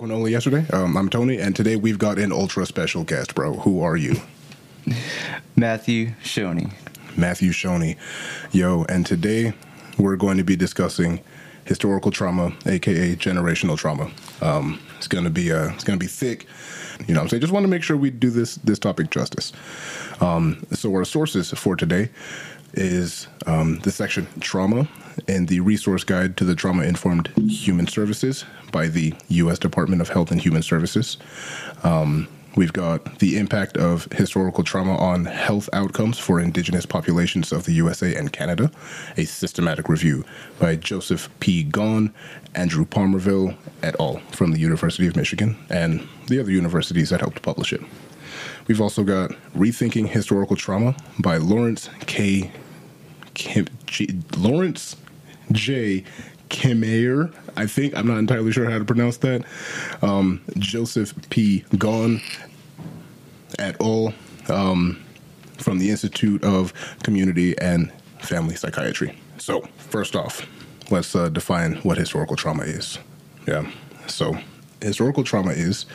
welcome to Only Yesterday. Um, I'm Tony, and today we've got an ultra special guest, bro. Who are you? Matthew Shoney. Matthew Shoney. Yo, and today we're going to be discussing historical trauma, aka generational trauma. Um, it's gonna be uh, it's gonna be thick. You know, what I'm saying just want to make sure we do this this topic justice. Um, so our sources for today is um, the section trauma and the resource guide to the trauma informed human services by the U.S. Department of Health and Human Services. Um, We've got the impact of historical trauma on health outcomes for indigenous populations of the USA and Canada, a systematic review by Joseph P. Gone, Andrew Pomerville et al. from the University of Michigan, and the other universities that helped publish it. We've also got Rethinking Historical Trauma by Lawrence K. Kim, G, Lawrence J. Kirmayer, I think. I'm not entirely sure how to pronounce that. Um, Joseph P. Gone et al. Um, from the Institute of Community and Family Psychiatry. So, first off, let's uh, define what historical trauma is. Yeah. So, historical trauma is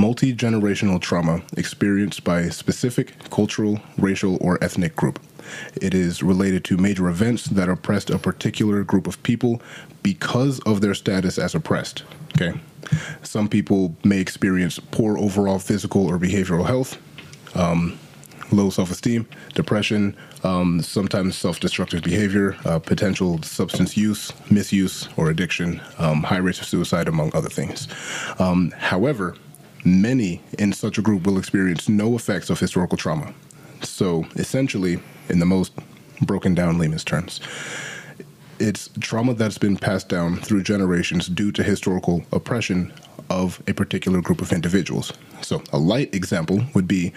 multi generational trauma experienced by a specific cultural, racial, or ethnic group. It is related to major events that oppressed a particular group of people because of their status as oppressed. Okay. Some people may experience poor overall physical or behavioral health, um, low self esteem, depression, um, sometimes self destructive behavior, uh, potential substance use, misuse, or addiction, um, high rates of suicide, among other things. Um, however, many in such a group will experience no effects of historical trauma. So essentially, in the most broken down layman's terms, it's trauma that's been passed down through generations due to historical oppression of a particular group of individuals. So, a light example would be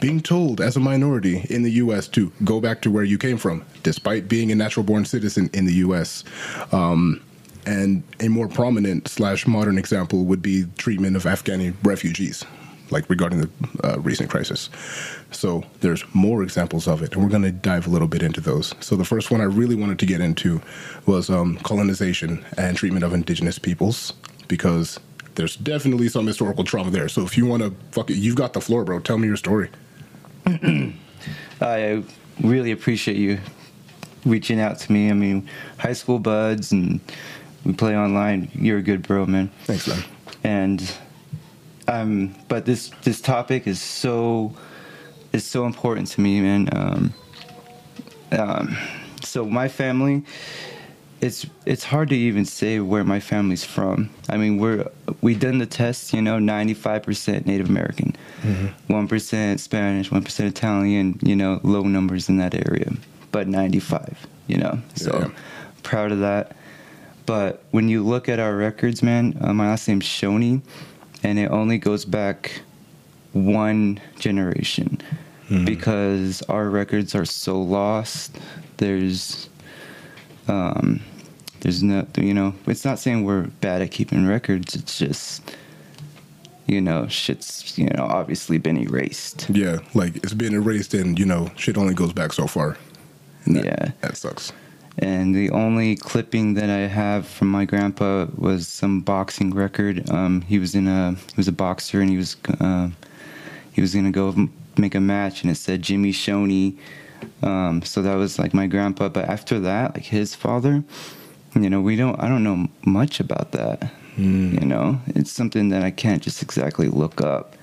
being told as a minority in the US to go back to where you came from, despite being a natural born citizen in the US. Um, and a more prominent slash modern example would be treatment of Afghani refugees, like regarding the uh, recent crisis. So there's more examples of it, and we're going to dive a little bit into those. So the first one I really wanted to get into was um, colonization and treatment of indigenous peoples, because there's definitely some historical trauma there. So if you want to fuck it, you've got the floor, bro. Tell me your story. I really appreciate you reaching out to me. I mean, high school buds and we play online. You're a good bro, man. Thanks, man. And um, but this this topic is so is so important to me, man. Um, um, so my family, it's it's hard to even say where my family's from. I mean, we're we done the test, you know, ninety five percent Native American, one mm-hmm. Spanish, one percent Italian. You know, low numbers in that area, but ninety five. You know, so Yeah. proud of that. But when you look at our records, man, uh, my last name's Shoney, and it only goes back one generation because our records are so lost. There's, um, there's no, you know, it's not saying we're bad at keeping records. It's just, you know, shit's, you know, obviously been erased. Yeah, like it's been erased, and you know, shit only goes back so far. That, Yeah. that sucks. And the only clipping that I have from my grandpa was some boxing record. Um, he was in a he was a boxer, and he was uh, he was gonna go make a match, and it said Jimmy Shoney. Um, so that was like my grandpa. But after that, like his father, you know, we don't I don't know much about that. You know, it's something that I can't just exactly look up.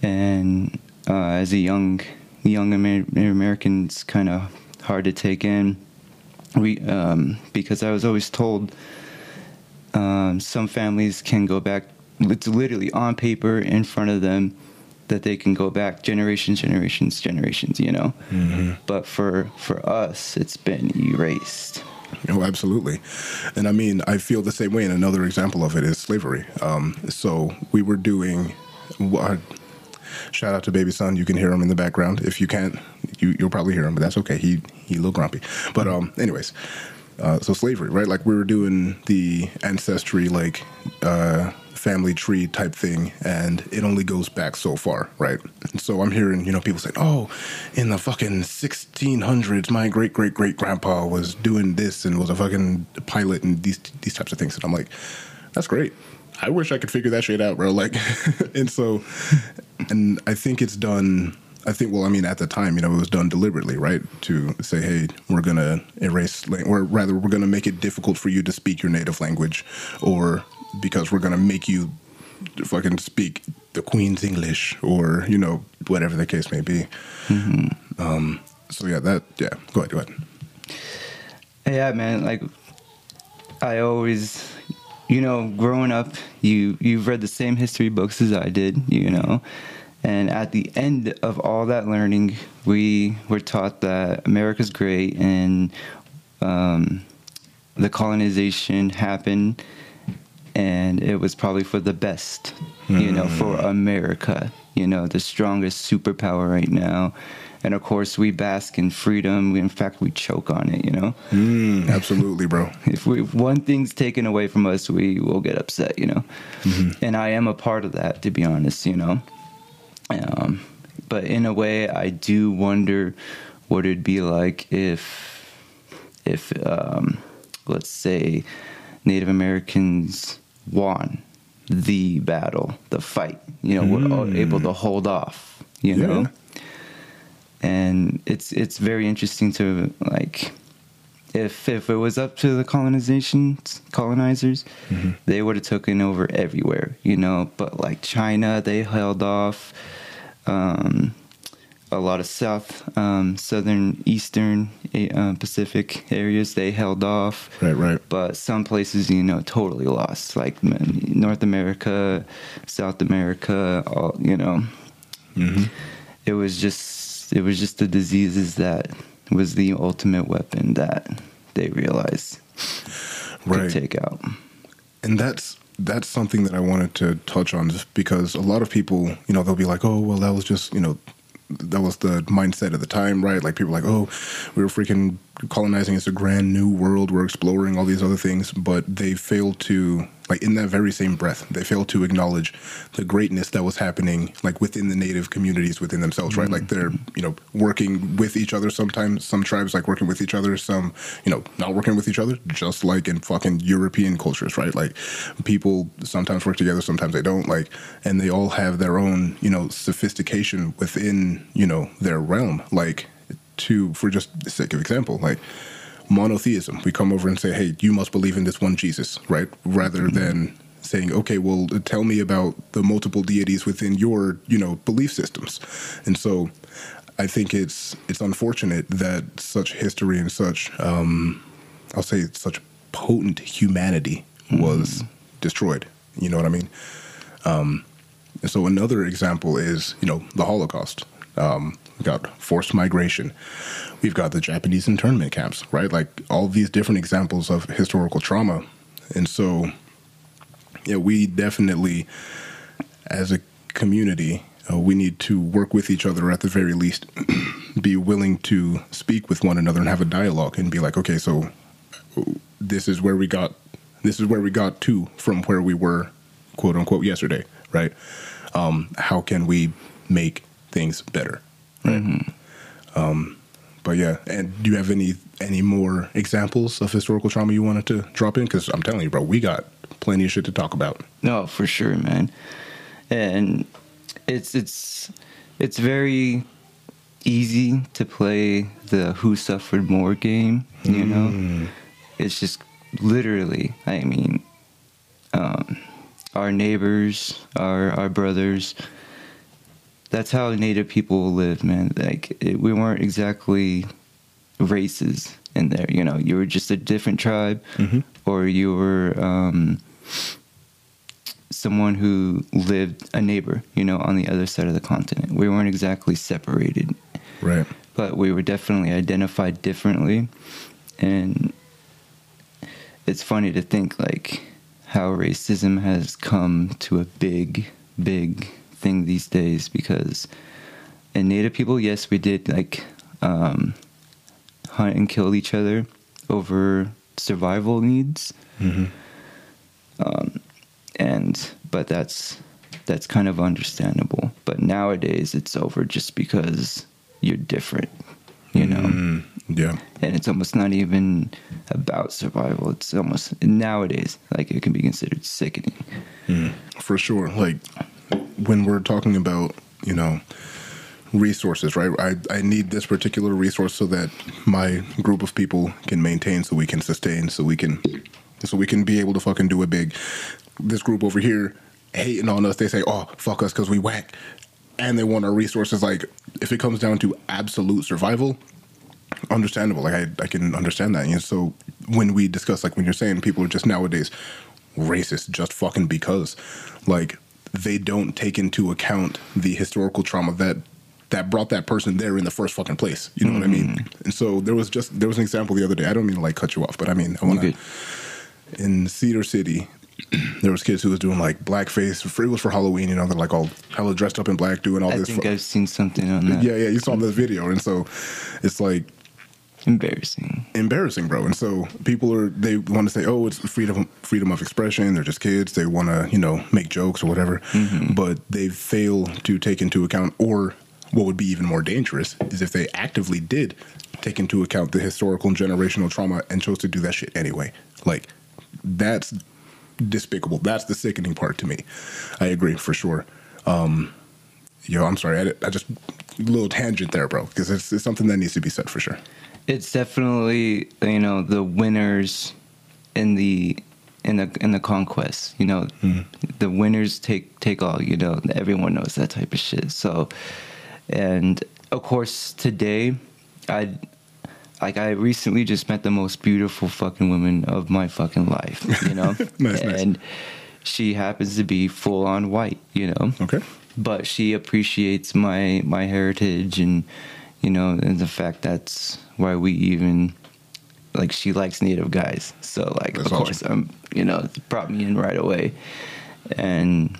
And uh, as a young young Amer- American, it's kind of hard to take in we um, because I was always told um, some families can go back. It's literally on paper in front of them that they can go back generations, generations, generations. You know, but for for us, it's been erased. Oh, absolutely. And I mean, I feel the same way. And another example of it is slavery. Um, so we were doing. What, shout out to baby son. You can hear him in the background. If you can't, you, you'll probably hear him, but that's okay. He he a little grumpy. But um, anyways, uh, so slavery, right? Like we were doing the ancestry, like uh, family tree type thing, and it only goes back so far, right? And so I'm hearing, you know, people saying, "Oh, in the fucking 1600s, my great great great grandpa was doing this and was a fucking pilot and these these types of things," and I'm like, "That's great." I wish I could figure that shit out, bro. Like, and so, and I think it's done. I think, well, I mean, at the time, you know, it was done deliberately, right? To say, hey, we're gonna erase, or rather, we're gonna make it difficult for you to speak your native language, or because we're gonna make you fucking speak the Queen's English, or you know, whatever the case may be. Mm-hmm. Um, so yeah, that yeah. Go ahead, go ahead. Yeah, man. Like, I always, you know, growing up, you you've read the same history books as I did, you know, and at the end of all that learning, we were taught that America's great and um, the colonization happened and it was probably for the best, you know, for hmm. America, you know, the strongest superpower right now. And of course, we bask in freedom. We, in fact, we choke on it, you know? Mm, absolutely, bro. if, we, if one thing's taken away from us, we will get upset, you know? Mm-hmm. And I am a part of that, to be honest, you know? Um, but in a way, I do wonder what it'd be like if, if um, let's say, Native Americans won the battle, the fight. You know, mm. were able to hold off. You yeah. know, and it's it's very interesting to like. If if it was up to the colonization colonizers, mm-hmm. they would have taken over everywhere, you know. But like China, they held off. Um, a lot of South, um, Southern, Eastern, uh, Pacific areas they held off. Right, right. But some places, you know, totally lost, like North America, South America. All you know, mm-hmm. it was just it was just the diseases that was the ultimate weapon that they realized right. could take out. And that's that's something that I wanted to touch on just because a lot of people, you know, they'll be like, "Oh, well, that was just, you know, that was the mindset at the time, right? Like people like, oh, we were freaking colonizing. It's a grand new world. We're exploring all these other things, but they failed to like in that very same breath, they failed to acknowledge the greatness that was happening like within the native communities within themselves, right? Mm-hmm. Like they're, you know, working with each other sometimes. Some tribes like working with each other, some, you know, not working with each other, just like in fucking European cultures, right? Like people sometimes work together, sometimes they don't, like, and they all have their own, you know, sophistication within, you know, their realm. Like, to, for just the sake of example, like, monotheism. We come over and say, hey, you must believe in this one Jesus, right? Rather mm-hmm. than saying, okay, well, tell me about the multiple deities within your, you know, belief systems. And so I think it's it's unfortunate that such history and such, um, I'll say, such potent humanity was mm. destroyed. You know what I mean? Um, and so another example is, you know, the Holocaust. Um, we got forced migration. We've got the Japanese internment camps, right? Like all these different examples of historical trauma. And so, yeah, we definitely, as a community, uh, we need to work with each other at the very least, be willing to speak with one another and have a dialogue and be like, okay, so this is where we got, this is where we got to from where we were, quote unquote, yesterday, right? Um, how can we make things better? Right. Mm-hmm. Um, but yeah, and do you have any any more examples of historical trauma you wanted to drop in? Because I'm telling you, bro, we got plenty of shit to talk about. No, for sure, man. And it's it's it's very easy to play the who suffered more game. You know, mm. it's just literally. I mean, um, our neighbors, our our brothers that's how Native people live, man. Like it, we weren't exactly races in there. You know, you were just a different tribe, mm-hmm. or you were um, someone who lived a neighbor. You know, on the other side of the continent. We weren't exactly separated, right? But we were definitely identified differently, and it's funny to think like how racism has come to a big, big thing these days because in Native people, yes, we did like um, hunt and kill each other over survival needs. Mm-hmm. Um, and but that's that's kind of understandable. But nowadays, it's over just because you're different, you know. Mm, yeah. And it's almost not even about survival. It's almost nowadays like it can be considered sickening. For sure. Like when we're talking about, you know, resources, right? I, I need this particular resource so that my group of people can maintain, so we can sustain, so we can so we can be able to fucking do it big. This group over here hating on us, they say, "Oh, fuck us because we whack," and they want our resources. Like if it comes down to absolute survival, understandable. Like I, I can understand that. And so when we discuss, like when you're saying people are just nowadays racist just fucking because, like they don't take into account the historical trauma that that brought that person there in the first fucking place. You know what I mean? Mm-hmm. And so there was just there was an example the other day. I don't mean to like cut you off, but I mean I want to. In Cedar City, there was kids who was doing like blackface. It was for Halloween. You know, they're like all hella dressed up in black, doing all I this. think fu- I've seen something on that. yeah, yeah, you saw this video, and so it's like Embarrassing. embarrassing, bro. And so people are they want to say, "Oh, it's freedom freedom of expression." They're just kids. They want to, you know, make jokes or whatever. But they fail to take into account or what would be even more dangerous is if they actively did take into account the historical and generational trauma and chose to do that shit anyway. Like that's despicable. That's the sickening part to me. I agree for sure. Um Yo, I'm sorry. I, I just little tangent there, bro, because it's, it's something that needs to be said for sure. It's definitely you know the winners in the in the in the conquest. You know, hmm. the winners take take all. You know, everyone knows that type of shit. So, and of course today, I like I recently just met the most beautiful fucking woman of my fucking life. You know, Nice, nice. and she happens to be full on white. You know, Okay. but she appreciates my my heritage and you know and the fact that's why we even like she likes native guys. So like That's of course i'm you know brought me in right away. And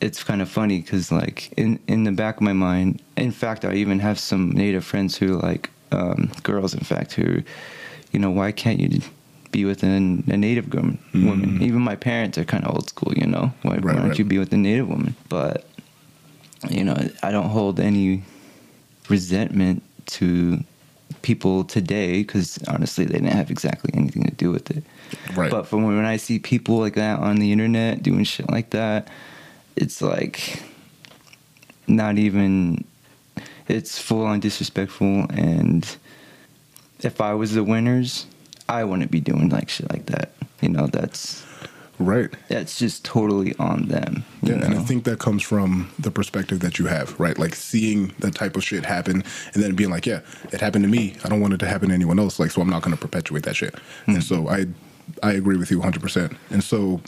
it's kind of funny because like in in the back of my mind in fact i even have some native friends who like um, girls in fact who you know why can't you be with a, a native woman woman? Even my parents are kind of old school you know? Why, why Mm. Don't right. you be with a native woman? But you know i don't hold any resentment to people today because honestly they didn't have exactly anything to do with it Right. but from when i see people like that on the internet doing shit like that it's like not even it's full on disrespectful and if i was the winners i wouldn't be doing like shit like that you know that's Right. that's just totally on them you Yeah, and I think that comes from the perspective that you have, right? Like seeing that type of shit happen and then being like, yeah, it happened to me. I don't want it to happen to anyone else. Like, so I'm not going to perpetuate that shit. And mm. so I, I agree with you 100%. And so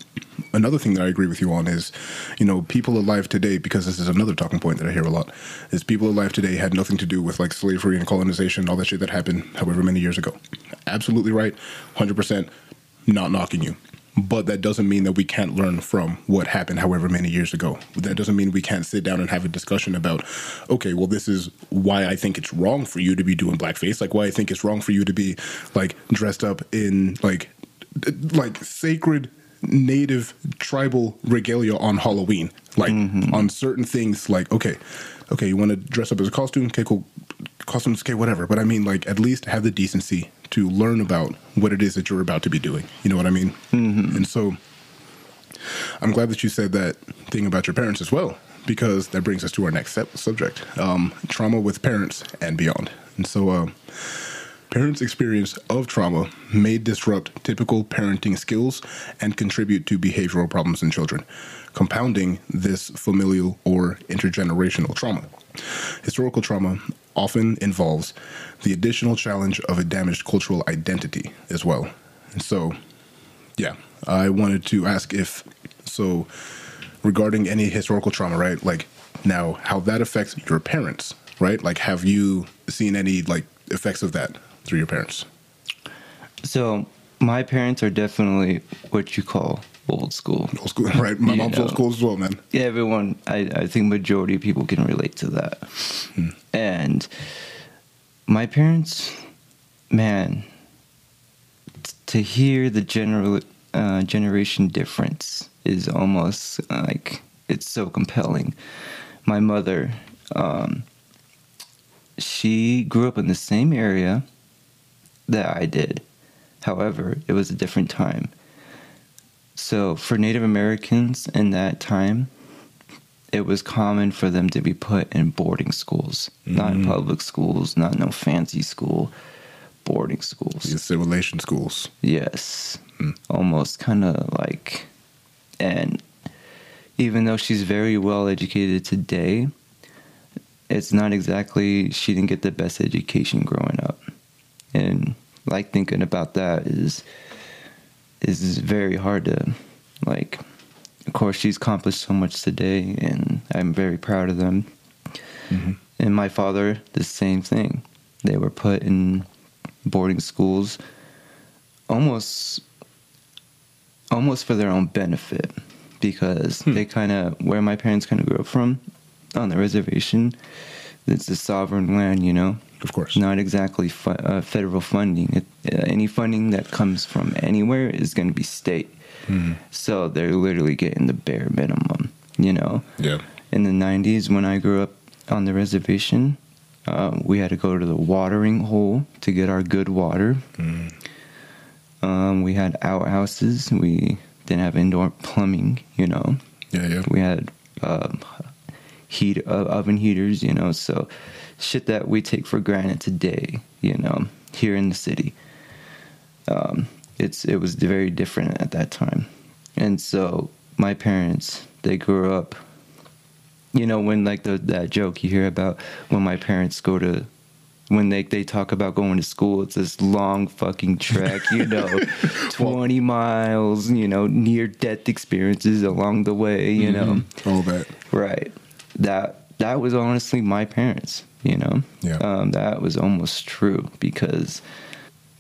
another thing that I agree with you on is, you know, people alive today, because this is another talking point that I hear a lot, is people alive today had nothing to do with like slavery and colonization, all that shit that happened however many years ago. Absolutely right. 100% not knocking you. But that doesn't mean that we can't learn from what happened however many years ago. That doesn't mean we can't sit down and have a discussion about, okay, well, this is why I think it's wrong for you to be doing blackface. Like, why I think it's wrong for you to be like dressed up in like like sacred native tribal regalia on Halloween. Like mm-hmm. on certain things, like okay, okay, you want to dress up as a costume? Okay, cool. Costumes, okay, whatever. But I mean, like, at least have the decency to learn about what it is that you're about to be doing. You know what I mean? Mm-hmm. And so, I'm glad that you said that thing about your parents as well, because that brings us to our next sub- subject: um, trauma with parents and beyond. And so, uh, parents' experience of trauma may disrupt typical parenting skills and contribute to behavioral problems in children, compounding this familial or intergenerational trauma. Historical trauma often involves the additional challenge of a damaged cultural identity as well. And so, yeah, I wanted to ask if so regarding any historical trauma, right? Like now how that affects your parents, right? Like have you seen any like effects of that through your parents? So my parents are definitely what you call old school. Old school, right? My You mom's old school as well, man. Yeah, everyone. I, I think majority of people can relate to that. And my parents, man, t- to hear the general uh, generation difference is almost like it's so compelling. My mother, um, she grew up in the same area that I did. However, it was a different time. So for Native Americans in that time, it was common for them to be put in boarding schools, not in Mhm. public schools, not no fancy school, boarding schools. The assimilation schools. Yes. Mm. Almost kind of like, and even though she's very well educated today, it's not exactly, she didn't get the best education growing up. And like thinking about that is, is very hard to, like, of course, she's accomplished so much today, and I'm very proud of them. Mhm. And my father, the same thing. They were put in boarding schools almost almost for their own benefit because Hmm. they kind of where my parents kind of grew up from on the reservation it's a sovereign land you know Of course. not exactly fu- uh, federal funding it, uh, any funding that comes from anywhere is going to be state Mhm. so they're literally getting the bare minimum you know Yeah. in the 90s when I grew up on the reservation, um, we had to go to the watering hole to get our good water. Mm. Um, we had outhouses. We didn't have indoor plumbing, you know. Yeah, yeah. We had um, heat uh, oven heaters, you know. So shit that we take for granted today, you know, here in the city. Um, it's it was very different at that time, and so my parents they grew up. You know when like the that joke you hear about when my parents go to when they they talk about going to school, it's this long fucking trek, you know, twenty miles, you know, near death experiences along the way, you know. All that. Right. That that was honestly my parents, you know. Yeah. Um, that was almost true because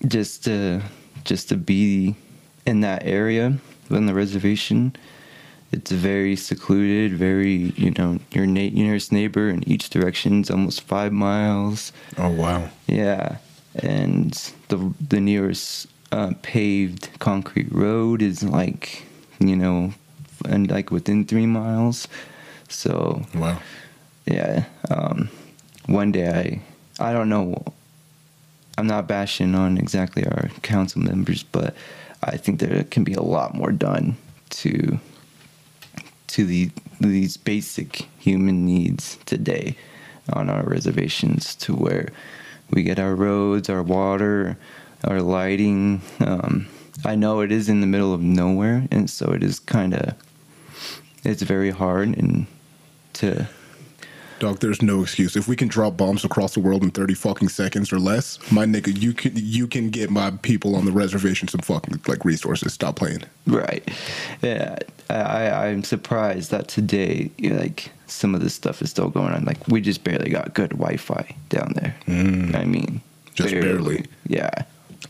just to just to be in that area on the reservation, it's very secluded, very you know your na- your nearest neighbor in each direction is almost five miles. Oh wow. Yeah, and the the nearest uh, paved concrete road is like you know, and like within three miles. So Wow. yeah, um, one day I I don't know. I'm not bashing on exactly our council members, but I think there can be a lot more done to to the these basic human needs today on our reservations to where we get our roads, our water, our lighting. Um, I know it is in the middle of nowhere, and so it is kind of it's very hard and to Dog, there's no excuse. If we can drop bombs across the world in 30 fucking seconds or less, my nigga, you can you can get my people on the reservation some fucking like resources. Stop playing. Right. Yeah. I, I'm surprised that today, like, some of this stuff is still going on. Like, we just barely got good Wi Fi down there. Mm. I mean, Just barely. Yeah.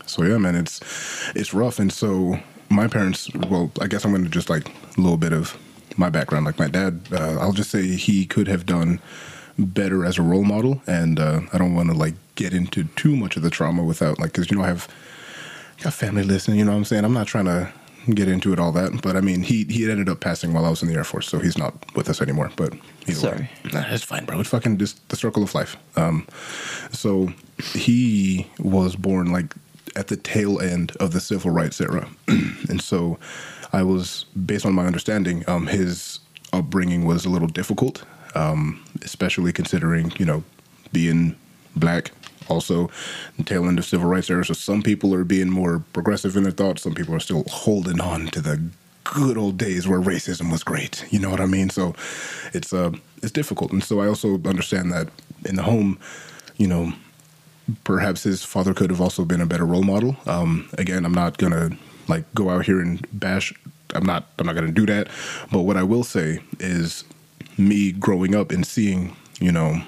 So yeah, man, it's it's rough. And so my parents, well, I guess I'm going to just like a little bit of my background. Like my dad, uh, I'll just say he could have done better as a role model, and uh, I don't want to like get into too much of the trauma without like because you know I have got family listening. You know what I'm saying? I'm not trying to get into it all that, but I mean he he ended up passing while I was in the Air Force, so he's not with us anymore. But either Sorry. way, nah, it's fine, bro. It's fucking just the circle of life. Um, so he was born like at the tail end of the civil rights era, and so I was based on my understanding, um, his upbringing was a little difficult, um, especially considering you know being black. Also, the tail end of civil rights era. So some people are being more progressive in their thoughts. Some people are still holding on to the good old days where racism was great. You know what I mean? So it's uh it's difficult. And so I also understand that in the home, you know, perhaps his father could have also been a better role model. Um, again, I'm not gonna like go out here and bash. I'm not. I'm not gonna do that. But what I will say is, me growing up and seeing, you know,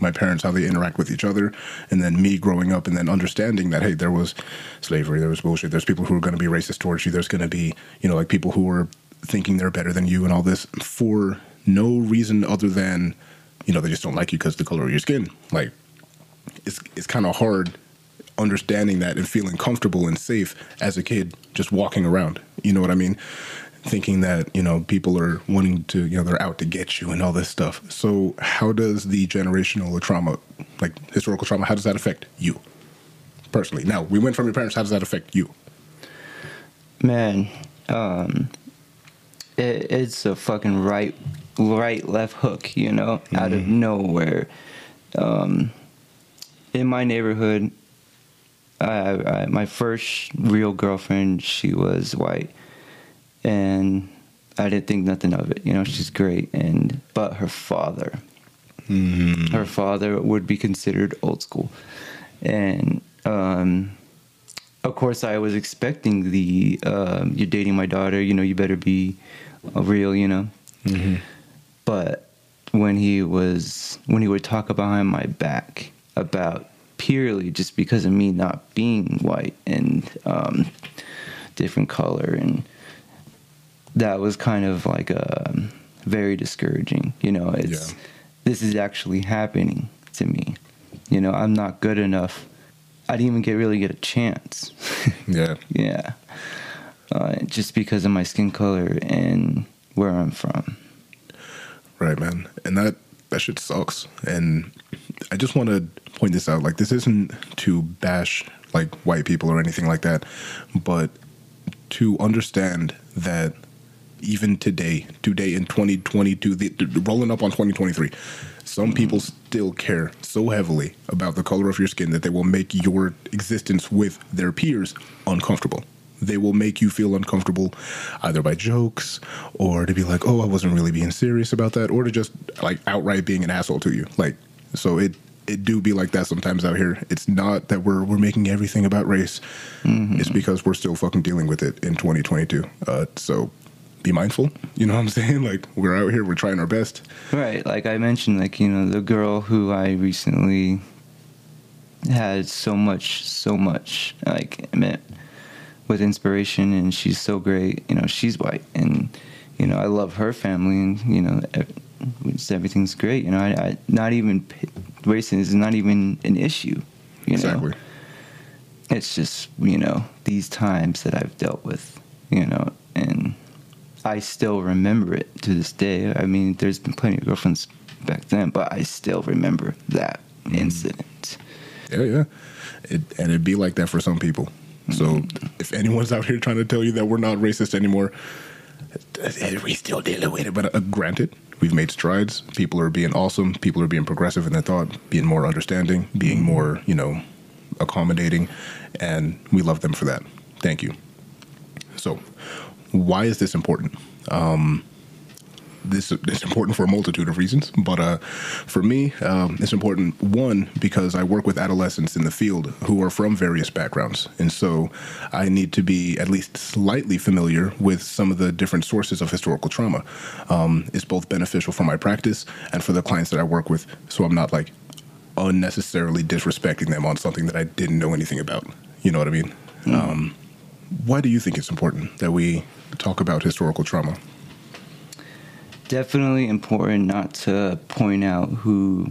my parents how they interact with each other, and then me growing up and then understanding that hey, there was slavery, there was bullshit. There's people who are going to be racist towards you. There's going to be, you know, like people who are thinking they're better than you and all this for no reason other than, you know, they just don't like you because the color of your skin. Like it's it's kind of hard understanding that and feeling comfortable and safe as a kid just walking around. You know what I mean? Thinking that, you know, people are wanting to, you know, they're out to get you and all this stuff. So, how does the generational trauma, like historical trauma, how does that affect you personally? Now, we went from your parents, how does that affect you? Man, um, it, it's a fucking right, right, left hook, you know, mm-hmm. out of mm-hmm. nowhere. Um, in my neighborhood, I, I, my first real girlfriend, she was white, and I didn't think nothing of it. You know, she's great, and but her father, mm-hmm. her father would be considered old school, and um, of course, I was expecting the uh, "you're dating my daughter," you know, you better be real, you know. Mm-hmm. But when he was when he would talk behind my back about purely just because of me not being white and um, different color and that was kind of like a um, very discouraging you know it's yeah. this is actually happening to me. You know i'm not good enough. I didn't even get really get a chance. Yeah. Yeah. Uh, just because of my skin color and where i'm from. Right man. And that that shit sucks and i just want to point this out. Like, this isn't to bash like white people or anything like that, but to understand that even today, today in 2022, the, the, rolling up on 2023, some mm-hmm. people still care so heavily about the color of your skin that they will make your existence with their peers uncomfortable. They will make you feel uncomfortable either by jokes or to be like, oh, I wasn't really being serious about that, or to just like outright being an asshole to you. Like, so it it do be like that sometimes out here. It's not that we're we're making everything about race. Mm-hmm. It's because we're still fucking dealing with it in 2022. Uh, so be mindful. You know what I'm saying? Like we're out here, we're trying our best. Right. Like I mentioned, like you know the girl who I recently had so much, so much like met with inspiration, and she's so great. You know, she's white, and you know I love her family, and you know everything's great. You know, I, I not even racism is not even an issue. You exactly. know, it's just you know these times that I've dealt with. You know, and I still remember it to this day. I mean, there's been plenty of girlfriends back then, but I still remember that mm. incident. Yeah, yeah, it, and it'd be like that for some people. So mm. if anyone's out here trying to tell you that we're not racist anymore, we still dealing with it. But uh, granted, we've made strides. People are being awesome. People are being progressive in their thought, being more understanding, being more, you know, accommodating, and we love them for that. Thank you. So, why is this important? Um, this is important for a multitude of reasons, but uh, for me, um, it's important one because I work with adolescents in the field who are from various backgrounds, and so I need to be at least slightly familiar with some of the different sources of historical trauma. Um, it's both beneficial for my practice and for the clients that I work with, so I'm not like unnecessarily disrespecting them on something that I didn't know anything about. You know what I mean? Mm. Um, why do you think it's important that we talk about historical trauma? Definitely important not to point out who,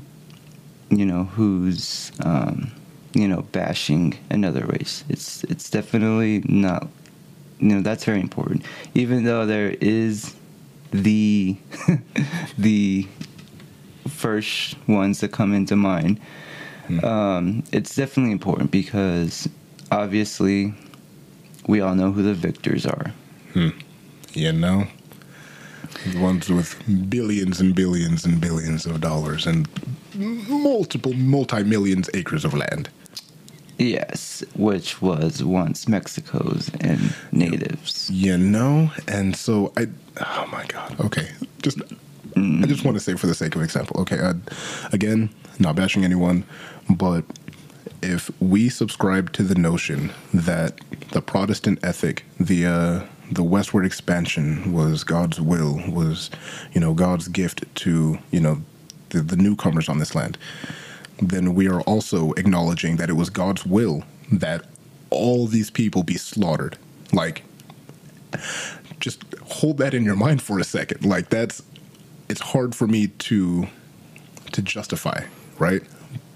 you know, who's, um, you know, bashing another race. It's it's definitely not, you know, that's very important. Even though there is the the first ones that come into mind, mm. um, it's definitely important because obviously we all know who the victors are. Hmm. You know the ones with billions and billions and billions of dollars and multiple multi millions acres of land. Yes, which was once Mexico's and natives. You know, and so I. Oh my God. Okay, just mm. I just want to say for the sake of example. Okay, I, again, not bashing anyone, but if we subscribe to the notion that the Protestant ethic, the uh, the westward expansion was God's will, was, you know, God's gift to, you know, the, the newcomers on this land, then we are also acknowledging that it was God's will that all these people be slaughtered. Like, just hold that in your mind for a second. Like, that's, it's hard for me to, to justify, right?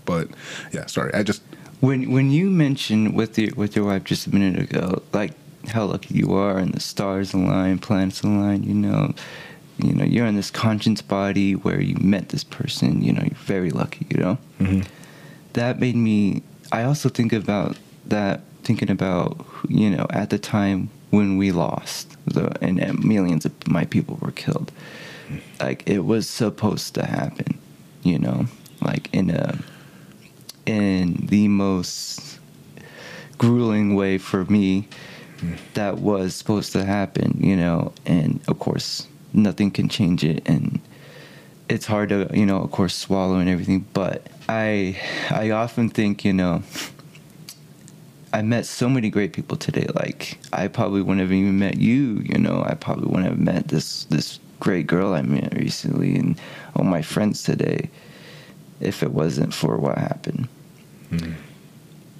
But yeah, sorry, I just. When when you mentioned with your with your wife just a minute ago, like how lucky you are and the stars align, planets align, you know. You know, you're in this conscious body where you met this person, you know, you're very lucky, you know. Mm-hmm. That made me I also think about that thinking about you know, at the time when we lost the, and, and millions of my people were killed. Like it was supposed to happen, you know, like in a in the most grueling way for me that was supposed to happen, you know, and of course nothing can change it and it's hard to, you know, of course swallow and everything, but I I often think, you know, I met so many great people today. Like I probably wouldn't have even met you. You know, I probably wouldn't have met this this great girl I met recently and all my friends today if it wasn't for what happened. Mm-hmm.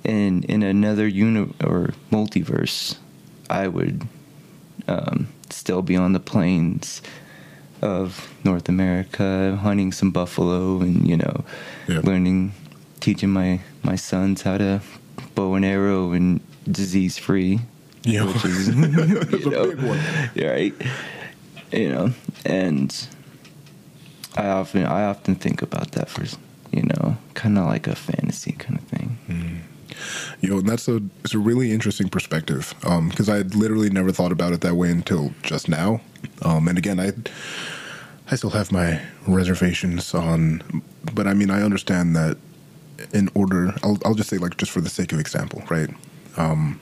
In in another uni or multiverse, I would um, still be on the plains of North America, hunting some buffalo, and you know, yeah. learning, teaching my my sons how to bow and arrow and disease free. Yeah, which is you know, right. You know, and I often I often think about that for you know, kind of like a fantasy kind of thing. Mm. Yo, and that's a it's a really interesting perspective because um, I literally never thought about it that way until just now. Um, and again, I I still have my reservations on, but I mean, I understand that in order, I'll, I'll just say, like, just for the sake of example, right? Um,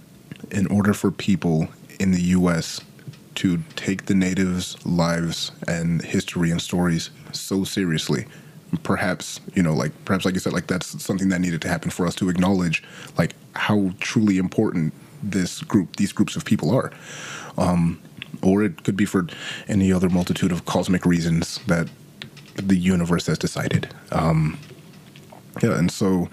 in order for people in the U.S. to take the natives' lives and history and stories so seriously, perhaps you know, like perhaps like you said, like that's something that needed to happen for us to acknowledge, like how truly important this group, these groups of people are. Um, or it could be for any other multitude of cosmic reasons that the universe has decided. Um, yeah, and so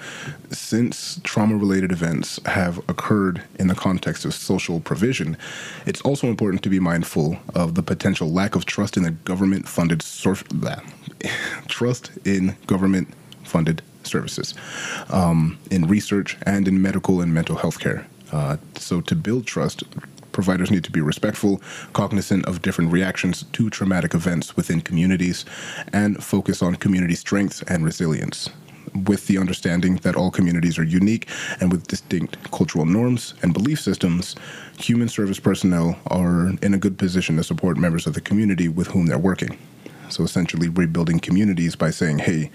since trauma related events have occurred in the context of social provision, it's also important to be mindful of the potential lack of trust in the government funded trust in government funded services um, in research and in medical and mental health care. Uh, so to build trust, providers need to be respectful, cognizant of different reactions to traumatic events within communities, and focus on community strengths and resilience with the understanding that all communities are unique and with distinct cultural norms and belief systems, human service personnel are in a good position to support members of the community with whom they're working. So essentially rebuilding communities by saying, hey,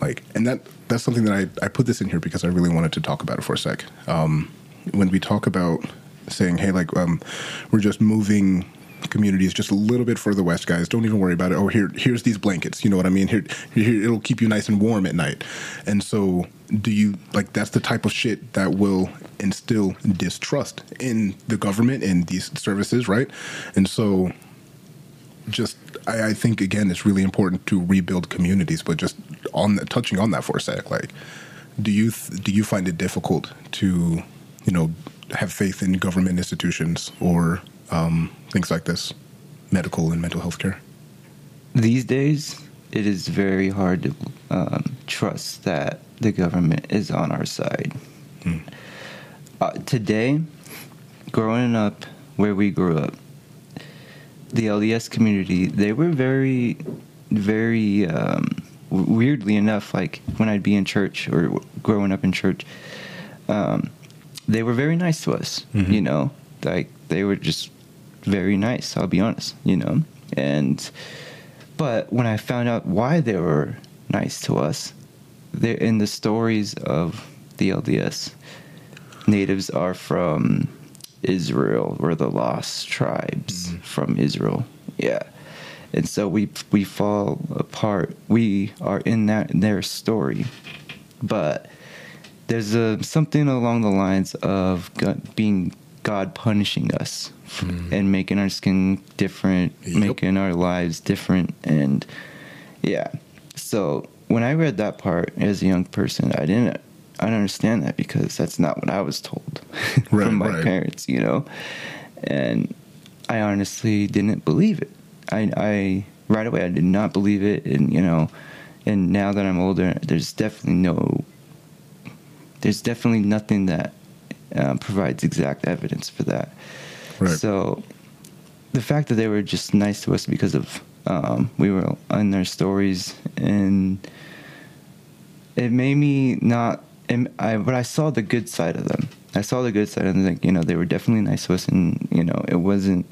like, and that that's something that I, I put this in here because I really wanted to talk about it for a sec. Um, when we talk about saying, hey, like, um, we're just moving communities just a little bit further west, guys. Don't even worry about it. Oh, here, here's these blankets. You know what I mean? Here, here, it'll keep you nice and warm at night. And so, do you like that's the type of shit that will instill distrust in the government and these services, right? And so, just I, I think again, it's really important to rebuild communities. But just on the, touching on that for a sec, like, do you th- do you find it difficult to, you know, have faith in government institutions or um, things like this, medical and mental health care? These days, it is very hard to um, trust that the government is on our side. Hmm. Uh, today, growing up where we grew up, the LDS community, they were very, very um, weirdly enough, like when I'd be in church or growing up in church, um, they were very nice to us. Mm-hmm. You know, like they were just very nice. I'll be honest. You know, and but when I found out why they were nice to us, they're in the stories of the LDS. Natives are from Israel. We're the lost tribes mm-hmm. from Israel. Yeah. And so we we fall apart. We are in that their story, but there's a something along the lines of being God punishing us mm. and making our skin different, yep. making our lives different, and yeah. So when I read that part as a young person, I didn't I don't understand that because that's not what I was told right, from my right. parents, you know. And I honestly didn't believe it. I, I right away I did not believe it, and you know, and now that I'm older, there's definitely no, there's definitely nothing that uh, provides exact evidence for that. Right. So the fact that they were just nice to us because of um, we were on their stories and it made me not I, but I saw the good side of them. I, saw the good side and like you know they were definitely nice to us and you know it wasn't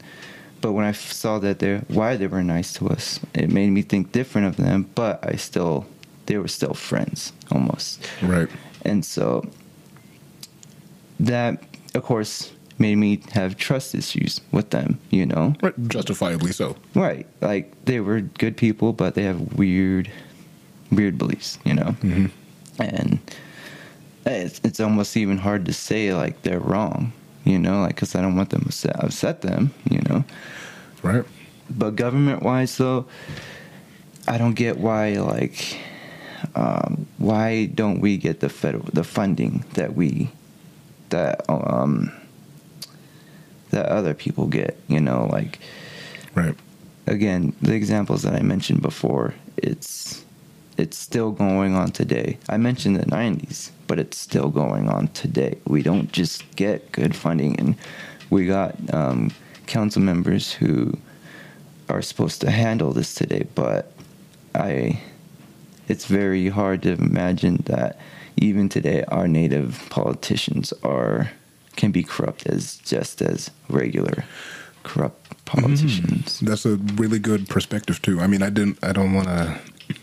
but when I saw that they why they were nice to us it made me think different of them but I still they were still friends almost Right. and so that of course made me have trust issues with them you know Right. Justifiably so. right like they were good people but they have weird weird beliefs you know Mm-hmm. and it's, it's almost even hard to say like they're wrong you know like because i don't want them to upset, upset them you know Right. but government wise though i don't get why like um, why don't we get the federal the funding that we that um that other people get you know like Right. again the examples that i mentioned before it's it's still going on today i mentioned the 90s but it's still going on today we don't just get good funding and we got um, council members who are supposed to handle this today but i it's very hard to imagine that even today our native politicians are can be corrupt as just as regular corrupt politicians That's a really good perspective too. I mean, I didn't. I don't want to.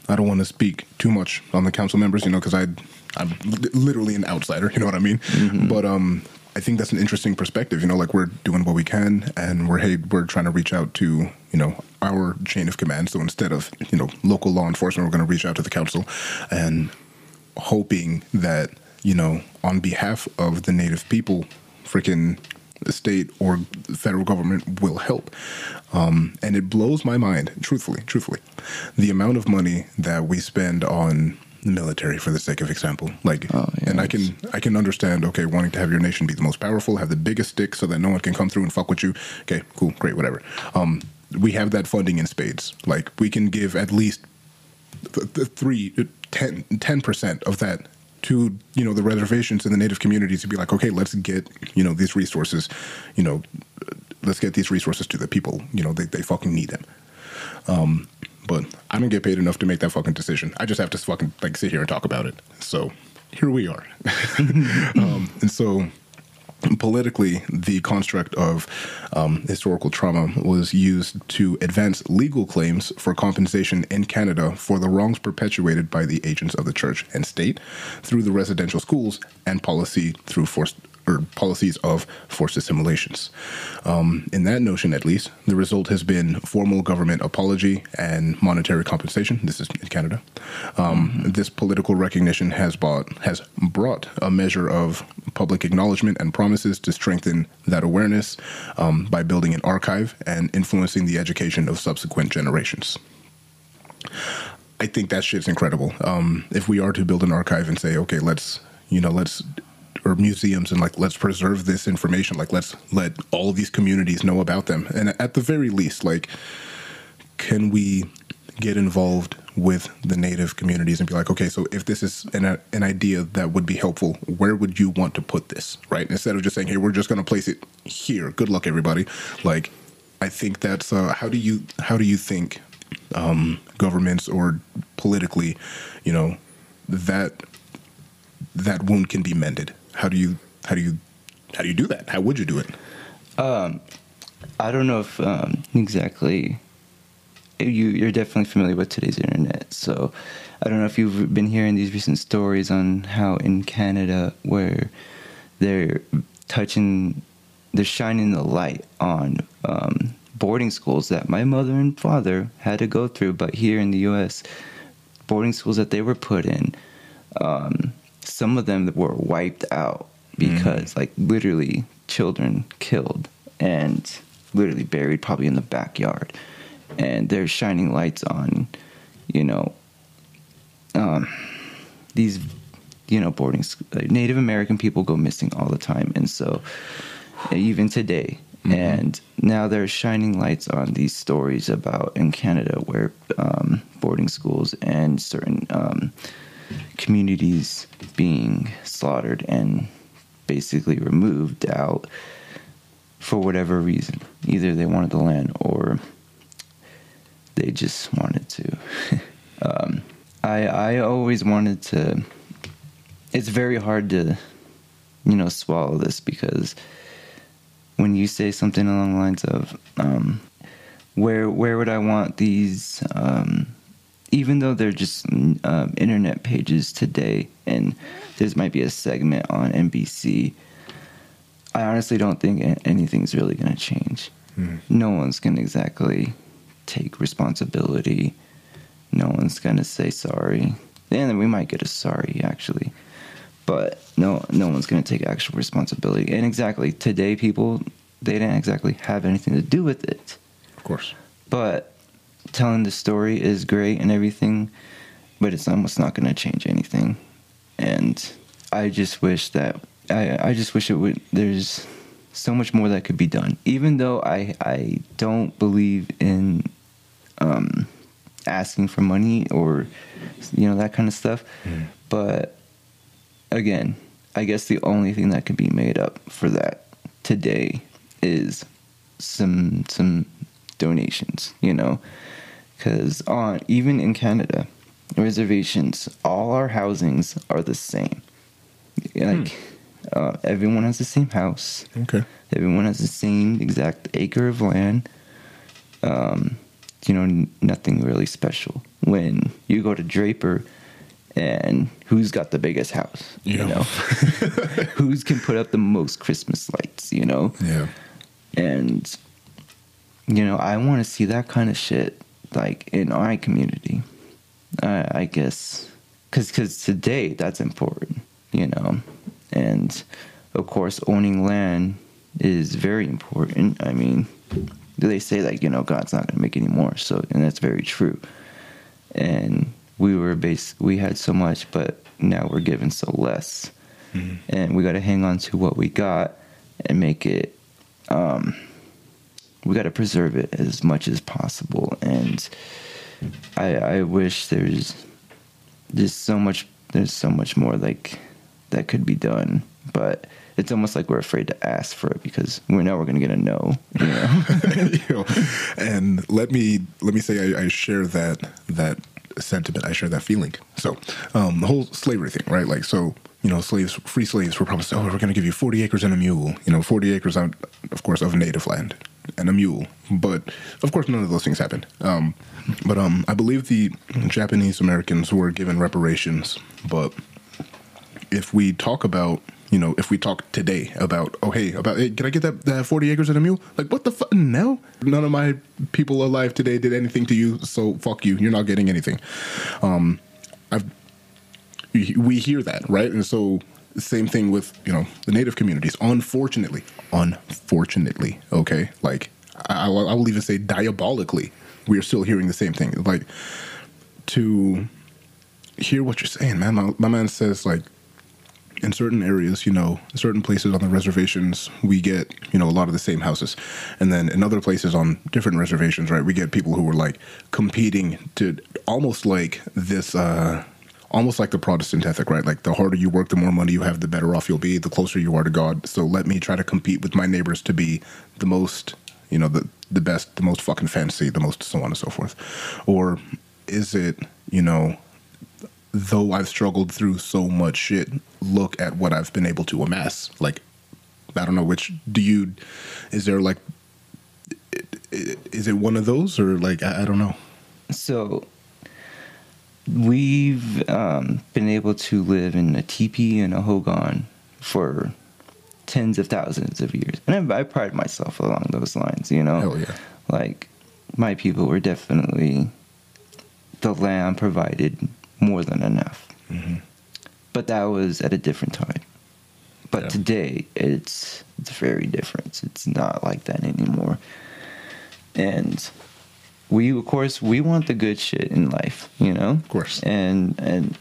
I don't want to speak too much on the council members, you know, because I, I'm literally an outsider. You know what I mean? But um, I think that's an interesting perspective. You know, like we're doing what we can, and we're hey, we're trying to reach out to you know our chain of command. So instead of you know local law enforcement, we're going to reach out to the council, and hoping that you know on behalf of the native people, freaking the state or the federal government will help. Um, and it blows my mind, truthfully, truthfully, the amount of money that we spend on the military for the sake of example. Like, Oh, yeah, and I can I can understand. Okay, wanting to have your nation be the most powerful, have the biggest stick, so that no one can come through and fuck with you. Okay, cool, great, whatever. Um, we have that funding in spades. Like, we can give at least th- th- three, 10 percent of that to you know the reservations in the native communities to be like, okay, let's get you know these resources, you know, let's get these resources to the people. You know, they they fucking need them. Um, but I don't get paid enough to make that fucking decision. I just have to fucking like sit here and talk about it. So here we are. um, and so politically, the construct of um, historical trauma was used to advance legal claims for compensation in Canada for the wrongs perpetuated by the agents of the church and state through the residential schools and policy through forced or policies of forced assimilations. Um, in that notion, at least, the result has been formal government apology and monetary compensation. This is in Canada. Um, This political recognition has bought has brought a measure of public acknowledgement and promises to strengthen that awareness um, by building an archive and influencing the education of subsequent generations. I think that shit's incredible. Um, if we are to build an archive and say, okay, let's, you know, let's, or museums and like, let's preserve this information. Like, let's let all these communities know about them. And at the very least, like, can we get involved with the native communities and be like, okay, so if this is an, an idea that would be helpful, where would you want to put this, right? Instead of just saying, hey, we're just going to place it here. Good luck, everybody. Like, I think that's uh, how do you how do you think um, governments or politically, you know, that that wound can be mended? How do you how do you how do you do that? How would you do it? I don't know if um, exactly. You you're definitely familiar with today's internet, so I don't know if you've been hearing these recent stories on how in Canada where they're touching, they're shining the light on um, boarding schools that my mother and father had to go through, but here in the U.S., boarding schools that they were put in, um, some of them were wiped out because like literally children killed and literally buried probably in the backyard. And they're shining lights on you know um, these you know boarding uh, native american people go missing all the time. And so even today and now they're shining lights on these stories about in canada where um, boarding schools and certain um, communities being slaughtered and basically removed out for whatever reason. Either they wanted the land or they just wanted to. um, I I always wanted to. It's very hard to you know, swallow this because when you say something along the lines of, um, where where would I want these? Um, even though they're just um, internet pages today, and this might be a segment on NBC, I honestly don't think anything's really going to change. Mm. No one's going to exactly take responsibility. No one's going to say sorry. And we might get a sorry, actually. But no, no one's going to take actual responsibility. And exactly, today people, they didn't exactly have anything to do with it. Of course. But telling the story is great and everything, but it's almost not going to change anything. And I just wish that I I just wish it would. There's so much more that could be done. Even though I I don't believe in um, asking for money or you know that kind of stuff, mm. but again, I guess the only thing that can be made up for that today is some some donations. You know, because on even in Canada, reservations, all our housings are the same. Like hmm. uh, everyone has the same house. Okay. Everyone has the same exact acre of land. Um, you know, nothing really special. When you go to Draper, and who's got the biggest house? You know, who's can put up the most Christmas lights? You know. Yeah. And you know, I want to see that kind of shit like in our community. I, I guess because because today that's important, you know, and of course owning land is very important. I mean, they say like you know God's not going to make any more, so and that's very true. And we were base we had so much, but now we're given so less, mm-hmm. and we got to hang on to what we got and make it. Um, we got to preserve it as much as possible. And I, I wish there's just so much there's so much more like that could be done, but it's almost like we're afraid to ask for it because we know we're going to get a no. You know? you know? and let me let me say I, I, share that that sentiment. I share that feeling. So um, the whole slavery thing, right? Like so. You know, slaves, free slaves were promised, oh, we're going to give you 40 acres and a mule. You know, 40 acres, of, of course, of native land and a mule. But of course, none of those things happened. Um, but um, I believe the Japanese Americans were given reparations. But if we talk about you know, if we talk today about, oh, hey, about, hey, can I get that, that 40 acres and a mule? Like, what the fuck? No. None of my people alive today did anything to you, so fuck you. You're not getting anything. Um, I've, we hear that, right? And so same thing with you know the native communities. Unfortunately, unfortunately, okay, like I, I will even say diabolically, we are still hearing the same thing. Like to hear what you're saying, man. My, my man says like in certain areas, you know, certain places on the reservations, we get, you know, a lot of the same houses. And then in other places on different reservations, right, we get people who are like competing to almost like this, uh, almost like the Protestant ethic, right? Like the harder you work, the more money you have, the better off you'll be, the closer you are to God. So let me try to compete with my neighbors to be the most, you know, the the best, the most fucking fancy, the most so on and so forth. Or is it, you know, though I've struggled through so much shit, look at what I've been able to amass. Like I don't know which do you is there like is it one of those or like I, I don't know. So We've um, been able to live in a teepee and a hogan for tens of thousands of years, and I, I pride myself along those lines. You know, Hell yeah. like my people were definitely the land provided more than enough, mm-hmm. but that was at a different time. But yeah. today, it's it's very different. It's not like that anymore, and we of course we want the good shit in life, you know. Of course. And and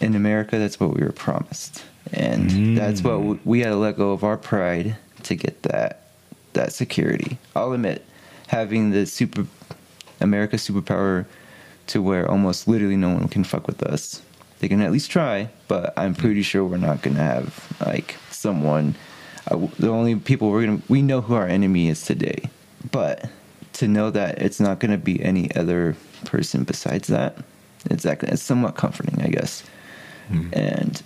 in America, that's what we were promised, and mm. that's what we, we had to let go of our pride to get that that security. I'll admit, having the super America superpower to where almost literally no one can fuck with us. They can at least try, but I'm pretty sure we're not gonna have like someone. Uh, the only people we're gonna we know who our enemy is today, but to know that it's not going to be any other person besides that. Exactly, it's somewhat comforting, I guess. Mm. And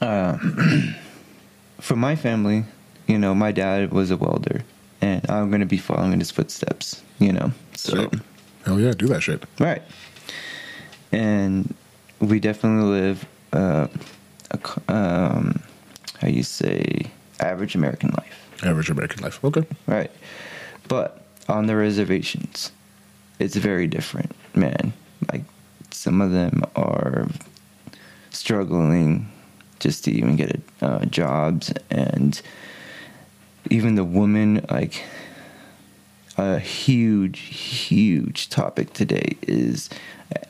Uh, for my family, you know, my dad was a welder, and I'm gonna be following in his footsteps. You know, so. Hell yeah, do that shit. right. And we definitely live uh, a, um, how you say average American life. Average American life. Okay. Right. But on the reservations, it's very different, man. Like some of them are struggling just to even get a, uh, jobs, and even the women, like a huge, huge topic today is,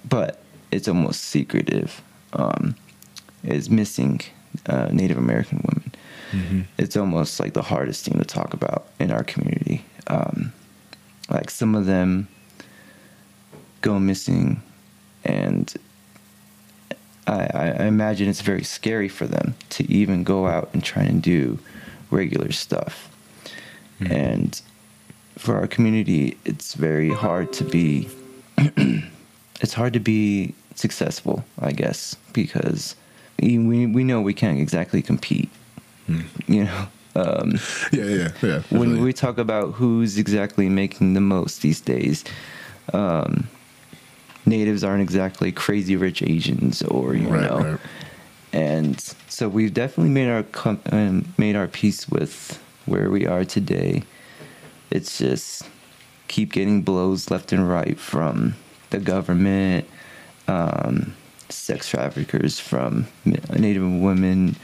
but it's almost secretive. Um, is missing uh, Native American women. It's almost like the hardest thing to talk about in our community. Um, like some of them go missing, and I, I imagine it's very scary for them to even go out and try and do regular stuff. Mm-hmm. And for our community, it's very hard to be. it's hard to be successful, I guess, because we we know we can't exactly compete. Hmm. You know, um, Yeah, yeah, yeah. when definitely. we talk about who's exactly making the most these days, um, natives aren't exactly crazy rich Asians or you Right, know, right. and so we've definitely made our com- um, made our peace with where we are today. It's just keep getting blows left and right from the government, um, sex traffickers, from Native women,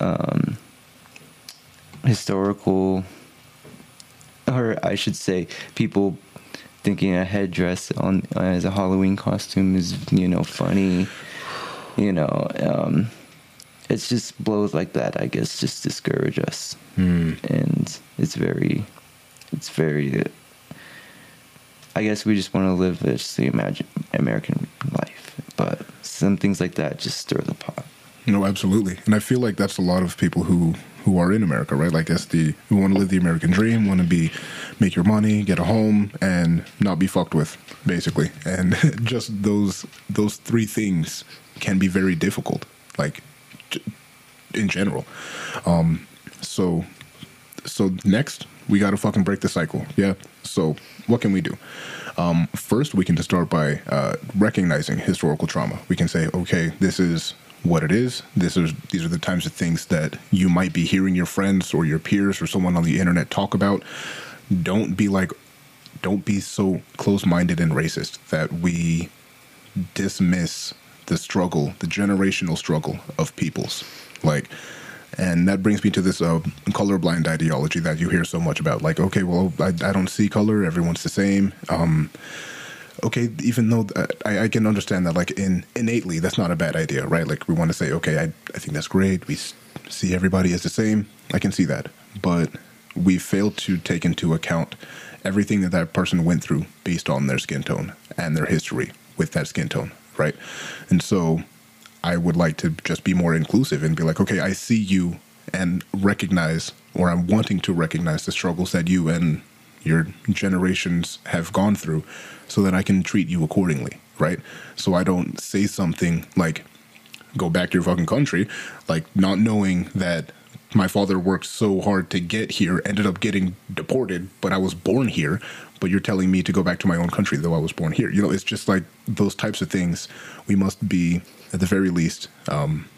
um, historical, or I should say, people thinking a headdress on as a Halloween costume is you know funny. You know, um, it's just blows like that. I guess just discourage us, and it's very, it's very. I guess we just want to live this the imagine American life, but some things like that just stir the pot. No, absolutely, and I feel like that's a lot of people who who are in America, right? Like that's the who want to live the American dream, want to be make your money, get a home, and not be fucked with, basically. And just those those three things can be very difficult, like in general. Um, so so next we got to fucking break the cycle. Yeah. So what can we do? Um, first, we can just start by uh, recognizing historical trauma. We can say, okay, this is what it is. This is these are the types of things that you might be hearing your friends or your peers or someone on the internet talk about. Don't be like, don't be so close-minded and racist that we dismiss the struggle, the generational struggle of peoples. Like, and that brings me to this uh, colorblind ideology that you hear so much about. Like, okay, well, I, I don't see color; everyone's the same. Um, okay, even though uh, I, I can understand that, like, in innately, that's not a bad idea, right? Like, we want to say, okay, I, I think that's great. We see everybody as the same. I can see that, but we fail to take into account everything that that person went through based on their skin tone and their history with that skin tone, right? And so I would like to just be more inclusive and be like, okay, I see you and recognize, or I'm wanting to recognize the struggles that you and your generations have gone through so that I can treat you accordingly, right? So I don't say something like, go back to your fucking country, like not knowing that my father worked so hard to get here, ended up getting deported, but I was born here. But you're telling me to go back to my own country, though I was born here. You know, it's just like those types of things. We must be, at the very least, um,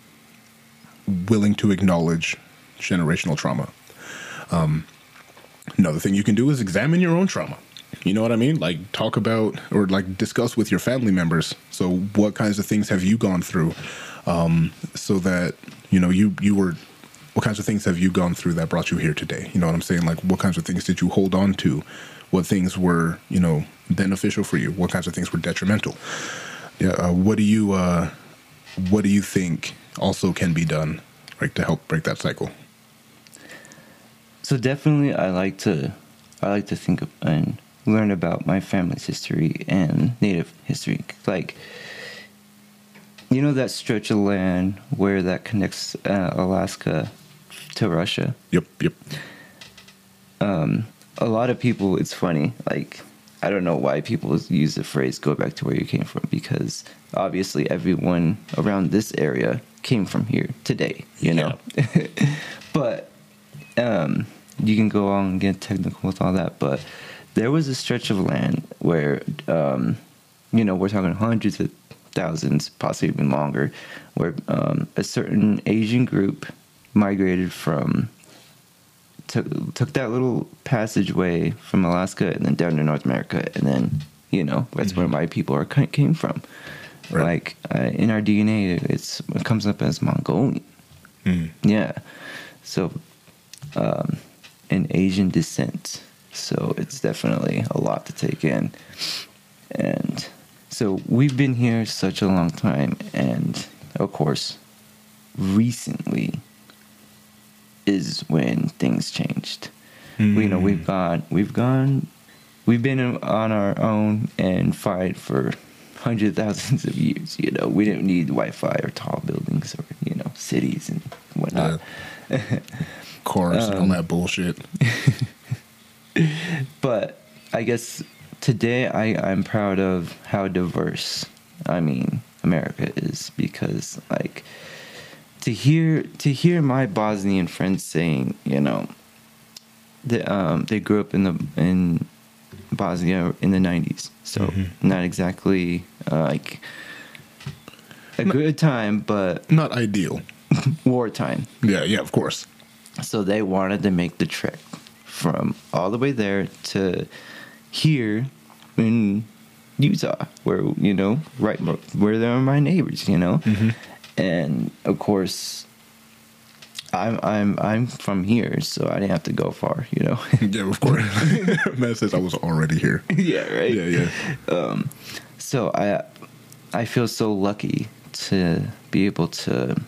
willing to acknowledge generational trauma. Um, another thing you can do is examine your own trauma. You know what I mean? Like talk about or like discuss with your family members. So what kinds of things have you gone through, um, so that you know you you were. What kinds of things have you gone through that brought you here today? You know what I'm saying? Like what kinds of things did you hold on to? What things were you know beneficial for you? What kinds of things were detrimental? Yeah. Uh, what do you uh, What do you think also can be done, like to help break that cycle? So definitely, I like to, I like to think of and learn about my family's history and Native history. Like, you know that stretch of land where that connects uh, Alaska to Russia. Yep. Yep. Um, a lot of people, it's funny. Like, I don't know why people use the phrase "go back to where you came from" because obviously everyone around this area came from here today. You know, but um, you can go on and get technical with all that. But there was a stretch of land where, um, you know, we're talking hundreds of thousands, possibly even longer, where um, a certain Asian group migrated from took took that little passageway from Alaska and then down to North America, and then you know that's mm-hmm. where my people are came from. Right. Like uh, in our DNA, it's it comes up as Mongolian. Mm. Yeah, so um, an Asian descent. So it's definitely a lot to take in, and so we've been here such a long time, and of course, recently is when things changed. Mm. We, you know, we've hmm. gone, we've gone, we've been on our own and fight for hundred thousands of years. You know, we didn't need Wi-Fi or tall buildings or you know cities and whatnot. Yeah. Cars um, and all um, that bullshit. but I guess today I, I'm proud of how diverse I mean America is because like to hear to hear my Bosnian friends saying, you know, that um, they grew up in the in Bosnia in the '90s, so mm-hmm. not exactly uh, like a not, good time, but not ideal. wartime. Yeah, yeah, of course. So they wanted to make the trek from all the way there to here in Utah, where you know, right where they're my neighbors, you know. Mm-hmm and of course I'm I'm I'm from here, so I didn't have to go far, you know. yeah, of course. Matt says I was already here. Yeah, right. Yeah, yeah. Um, so I I feel so lucky to be able to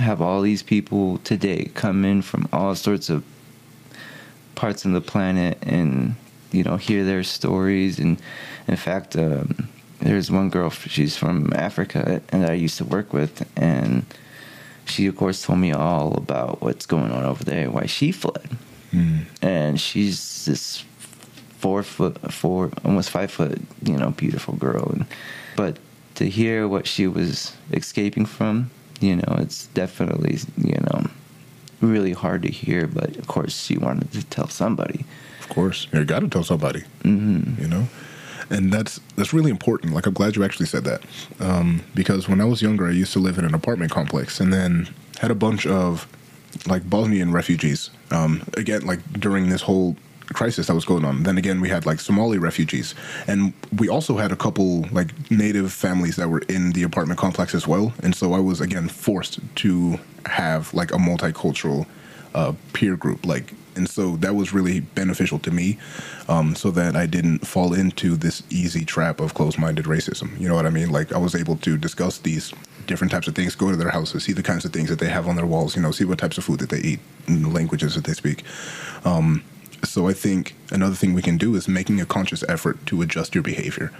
have all these people today come in from all sorts of parts of the planet and you know hear their stories and in fact um, there's one girl, she's from Africa, and I used to work with, and she, of course, told me all about what's going on over there, why she fled. Mm. And she's this four foot, four, almost five foot, you know, beautiful girl. And, but to hear what she was escaping from, you know, it's definitely, you know, really hard to hear. But of course, she wanted to tell somebody. Of course, you got to tell somebody. Mm-hmm. You know and that's that's really important. Like I'm glad you actually said that um, because when I was younger, I used to live in an apartment complex, and then had a bunch of like Bosnian refugees. Um, again, like during this whole crisis that was going on. Then again, we had like Somali refugees, and we also had a couple like native families that were in the apartment complex as well. And so I was again forced to have like a multicultural uh, peer group, like and so that was really beneficial to me um, so that i didn't fall into this easy trap of closed-minded racism you know what i mean like i was able to discuss these different types of things go to their houses see the kinds of things that they have on their walls you know see what types of food that they eat and the languages that they speak um, so i think another thing we can do is making a conscious effort to adjust your behavior.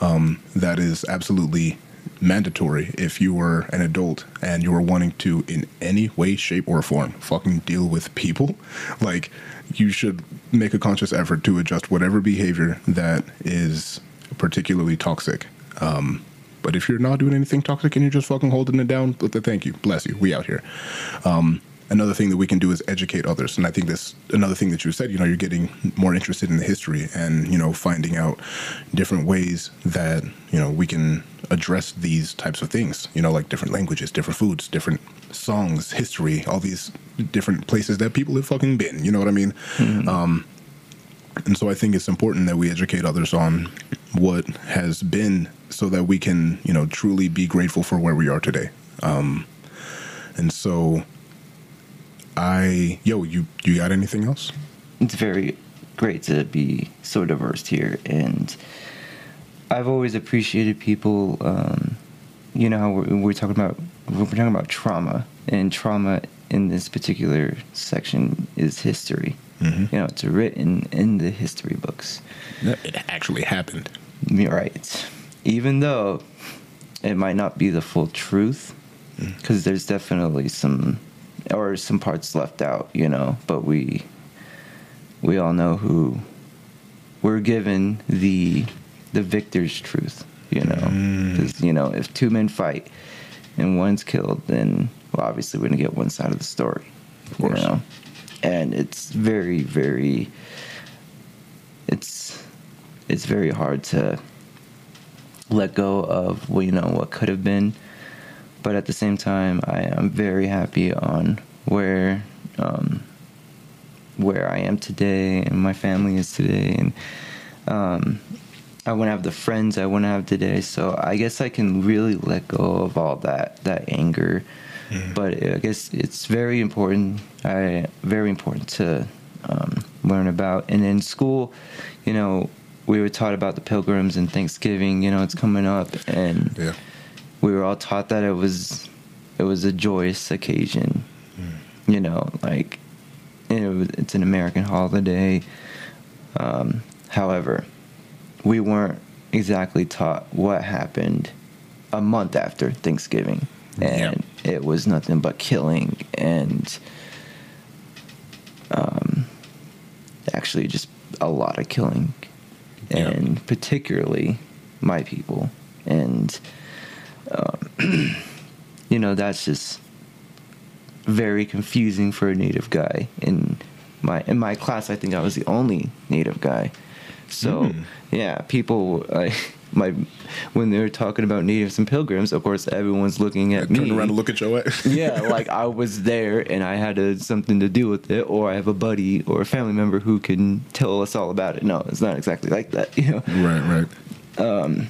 Um, that is absolutely mandatory if you were an adult and you were wanting to in any way shape or form fucking deal with people. Like you should make a conscious effort to adjust whatever behavior that is particularly toxic. Um, but if you're not doing anything toxic and you're just fucking holding it down thank you. Bless you. We out here. Um, another thing that we can do is educate others. And I think this another thing that you said, you know, you're getting more interested in the history and, you know, finding out different ways that, you know, we can address these types of things, you know, like different languages, different foods, different songs, history, all these different places that people have fucking been, you know what I mean? Mm-hmm. Um, and so I think it's important that we educate others on what has been so that we can, you know, truly be grateful for where we are today. Um, and so I yo, you you got anything else? It's very great to be so diverse here, and I've always appreciated people. Um, you know how we're, we're, talking about we're talking about trauma, and trauma in this particular section is history. Mm-hmm. You know, it's written in the history books. It actually happened. Right. Even though it might not be the full truth, because mm. there's definitely some or some parts left out, you know. But we we all know who we're given the the victor's truth, you know. Because mm. you know, if two men fight, and one's killed, then well, obviously we're gonna get one side of the story. Of course. You know? And it's very, very it's it's very hard to let go of well, you know, what could have been. But at the same time I am very happy on where um, where I am today and my family is today and um, I want to have the friends I want to have today. So I guess I can really let go of all that that anger. Mm-hmm. But I guess it's very important. I very important to um, learn about. And in school, you know, we were taught about the pilgrims and Thanksgiving. You know, it's coming up, and yeah. We were all taught that it was it was a joyous occasion. Mm. You know, like it was, it's an American holiday. Um, however, we weren't exactly taught what happened a month after Thanksgiving, and yep. it was nothing but killing and um, actually just a lot of killing, and particularly my people, and um, you know that's just very confusing for a native guy in my in my class. I think I was the only native guy so mm. yeah, people like my when they're talking about natives and pilgrims, of course everyone's looking at me. Turn around to look at your yeah, like I was there and I had a, something to do with it, or I have a buddy or a family member who can tell us all about it. No, it's not exactly like that. You know. Right. Right. Um,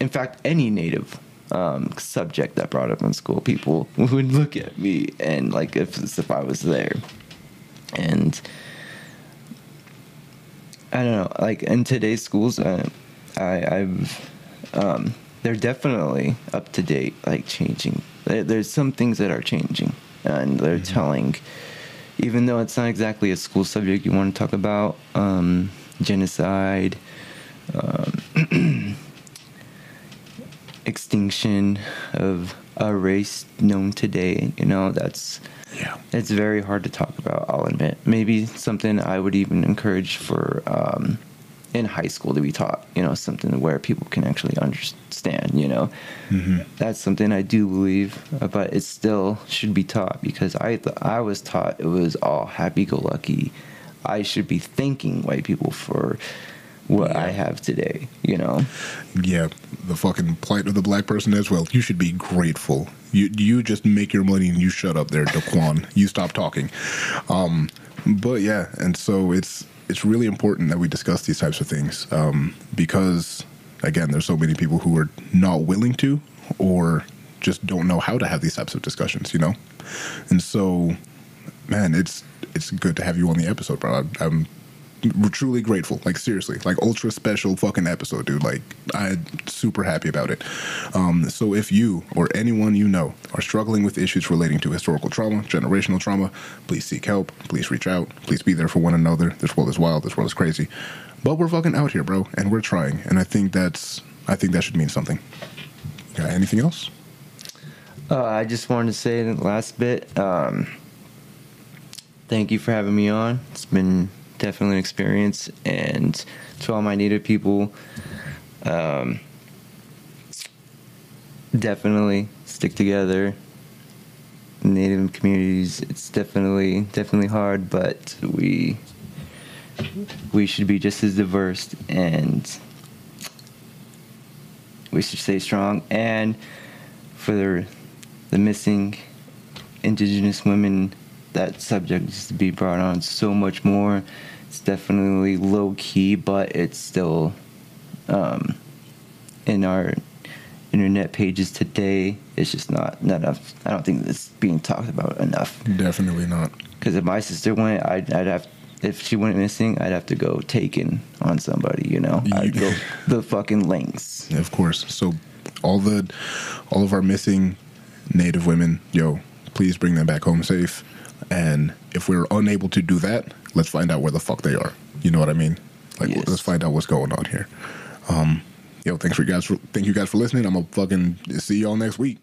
in fact, any native um, subject that brought up in school, people would look at me and like if if I was there, and I don't know. Like in today's schools, uh, I, I've um, they're definitely up to date. Like changing. There's some things that are changing, and they're mm-hmm. telling. Even though it's not exactly a school subject you want to talk about, um, genocide, um, extinction of a race known today. You know, that's yeah. It's very hard to talk about, I'll admit. Maybe something I would even encourage for um, in high school to be taught, you know, something where people can actually understand, you know. Mm-hmm. That's something I do believe, but it still should be taught because I th- I was taught it was all happy go lucky. I should be thanking white people for what yeah. I have today, you know? Yeah, the fucking plight of the black person as well. You should be grateful. You you just make your money and you shut up there, Daquan. you stop talking. Um, but yeah, and so it's it's really important that we discuss these types of things um, because again, there's so many people who are not willing to or just don't know how to have these types of discussions, you know. And so, man, it's it's good to have you on the episode, bro. I'm truly grateful. Like seriously, like ultra special fucking episode, dude. Like I'm super happy about it. Um, so if you or anyone you know are struggling with issues relating to historical trauma, generational trauma, please seek help. Please reach out. Please be there for one another. This world is wild. This world is crazy, but we're fucking out here, bro, and we're trying. And I think that's I think that should mean something. Got anything else? Uh, I just wanted to say the last bit. Um, thank you for having me on. It's been definitely an experience. And to all my Native people, um, definitely stick together. Native communities, it's definitely definitely hard, but we we should be just as diverse and we should stay strong. And for the the missing indigenous women that subject needs to be brought on so much more. It's definitely low key, but it's still um, in our internet pages today. It's just not, not enough. I don't think it's being talked about enough. Definitely not. Because if my sister went, I'd, I'd have if she went missing, I'd have to go taken on somebody. You know, I'd go the fucking lengths. Of course. So all the all of our missing Native women, yo, please bring them back home safe. And if we're unable to do that, let's find out where the fuck they are. You know what I mean? Like, yes. let's find out what's going on here. Um, yo, thanks for you guys. For, thank you guys for listening. I'm gonna fucking see y'all next week.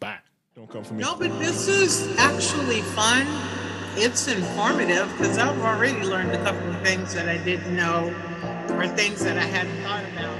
Bye. Don't come for me. No, but this is actually fun. It's informative because I've already learned a couple of things that I didn't know or things that I hadn't thought about.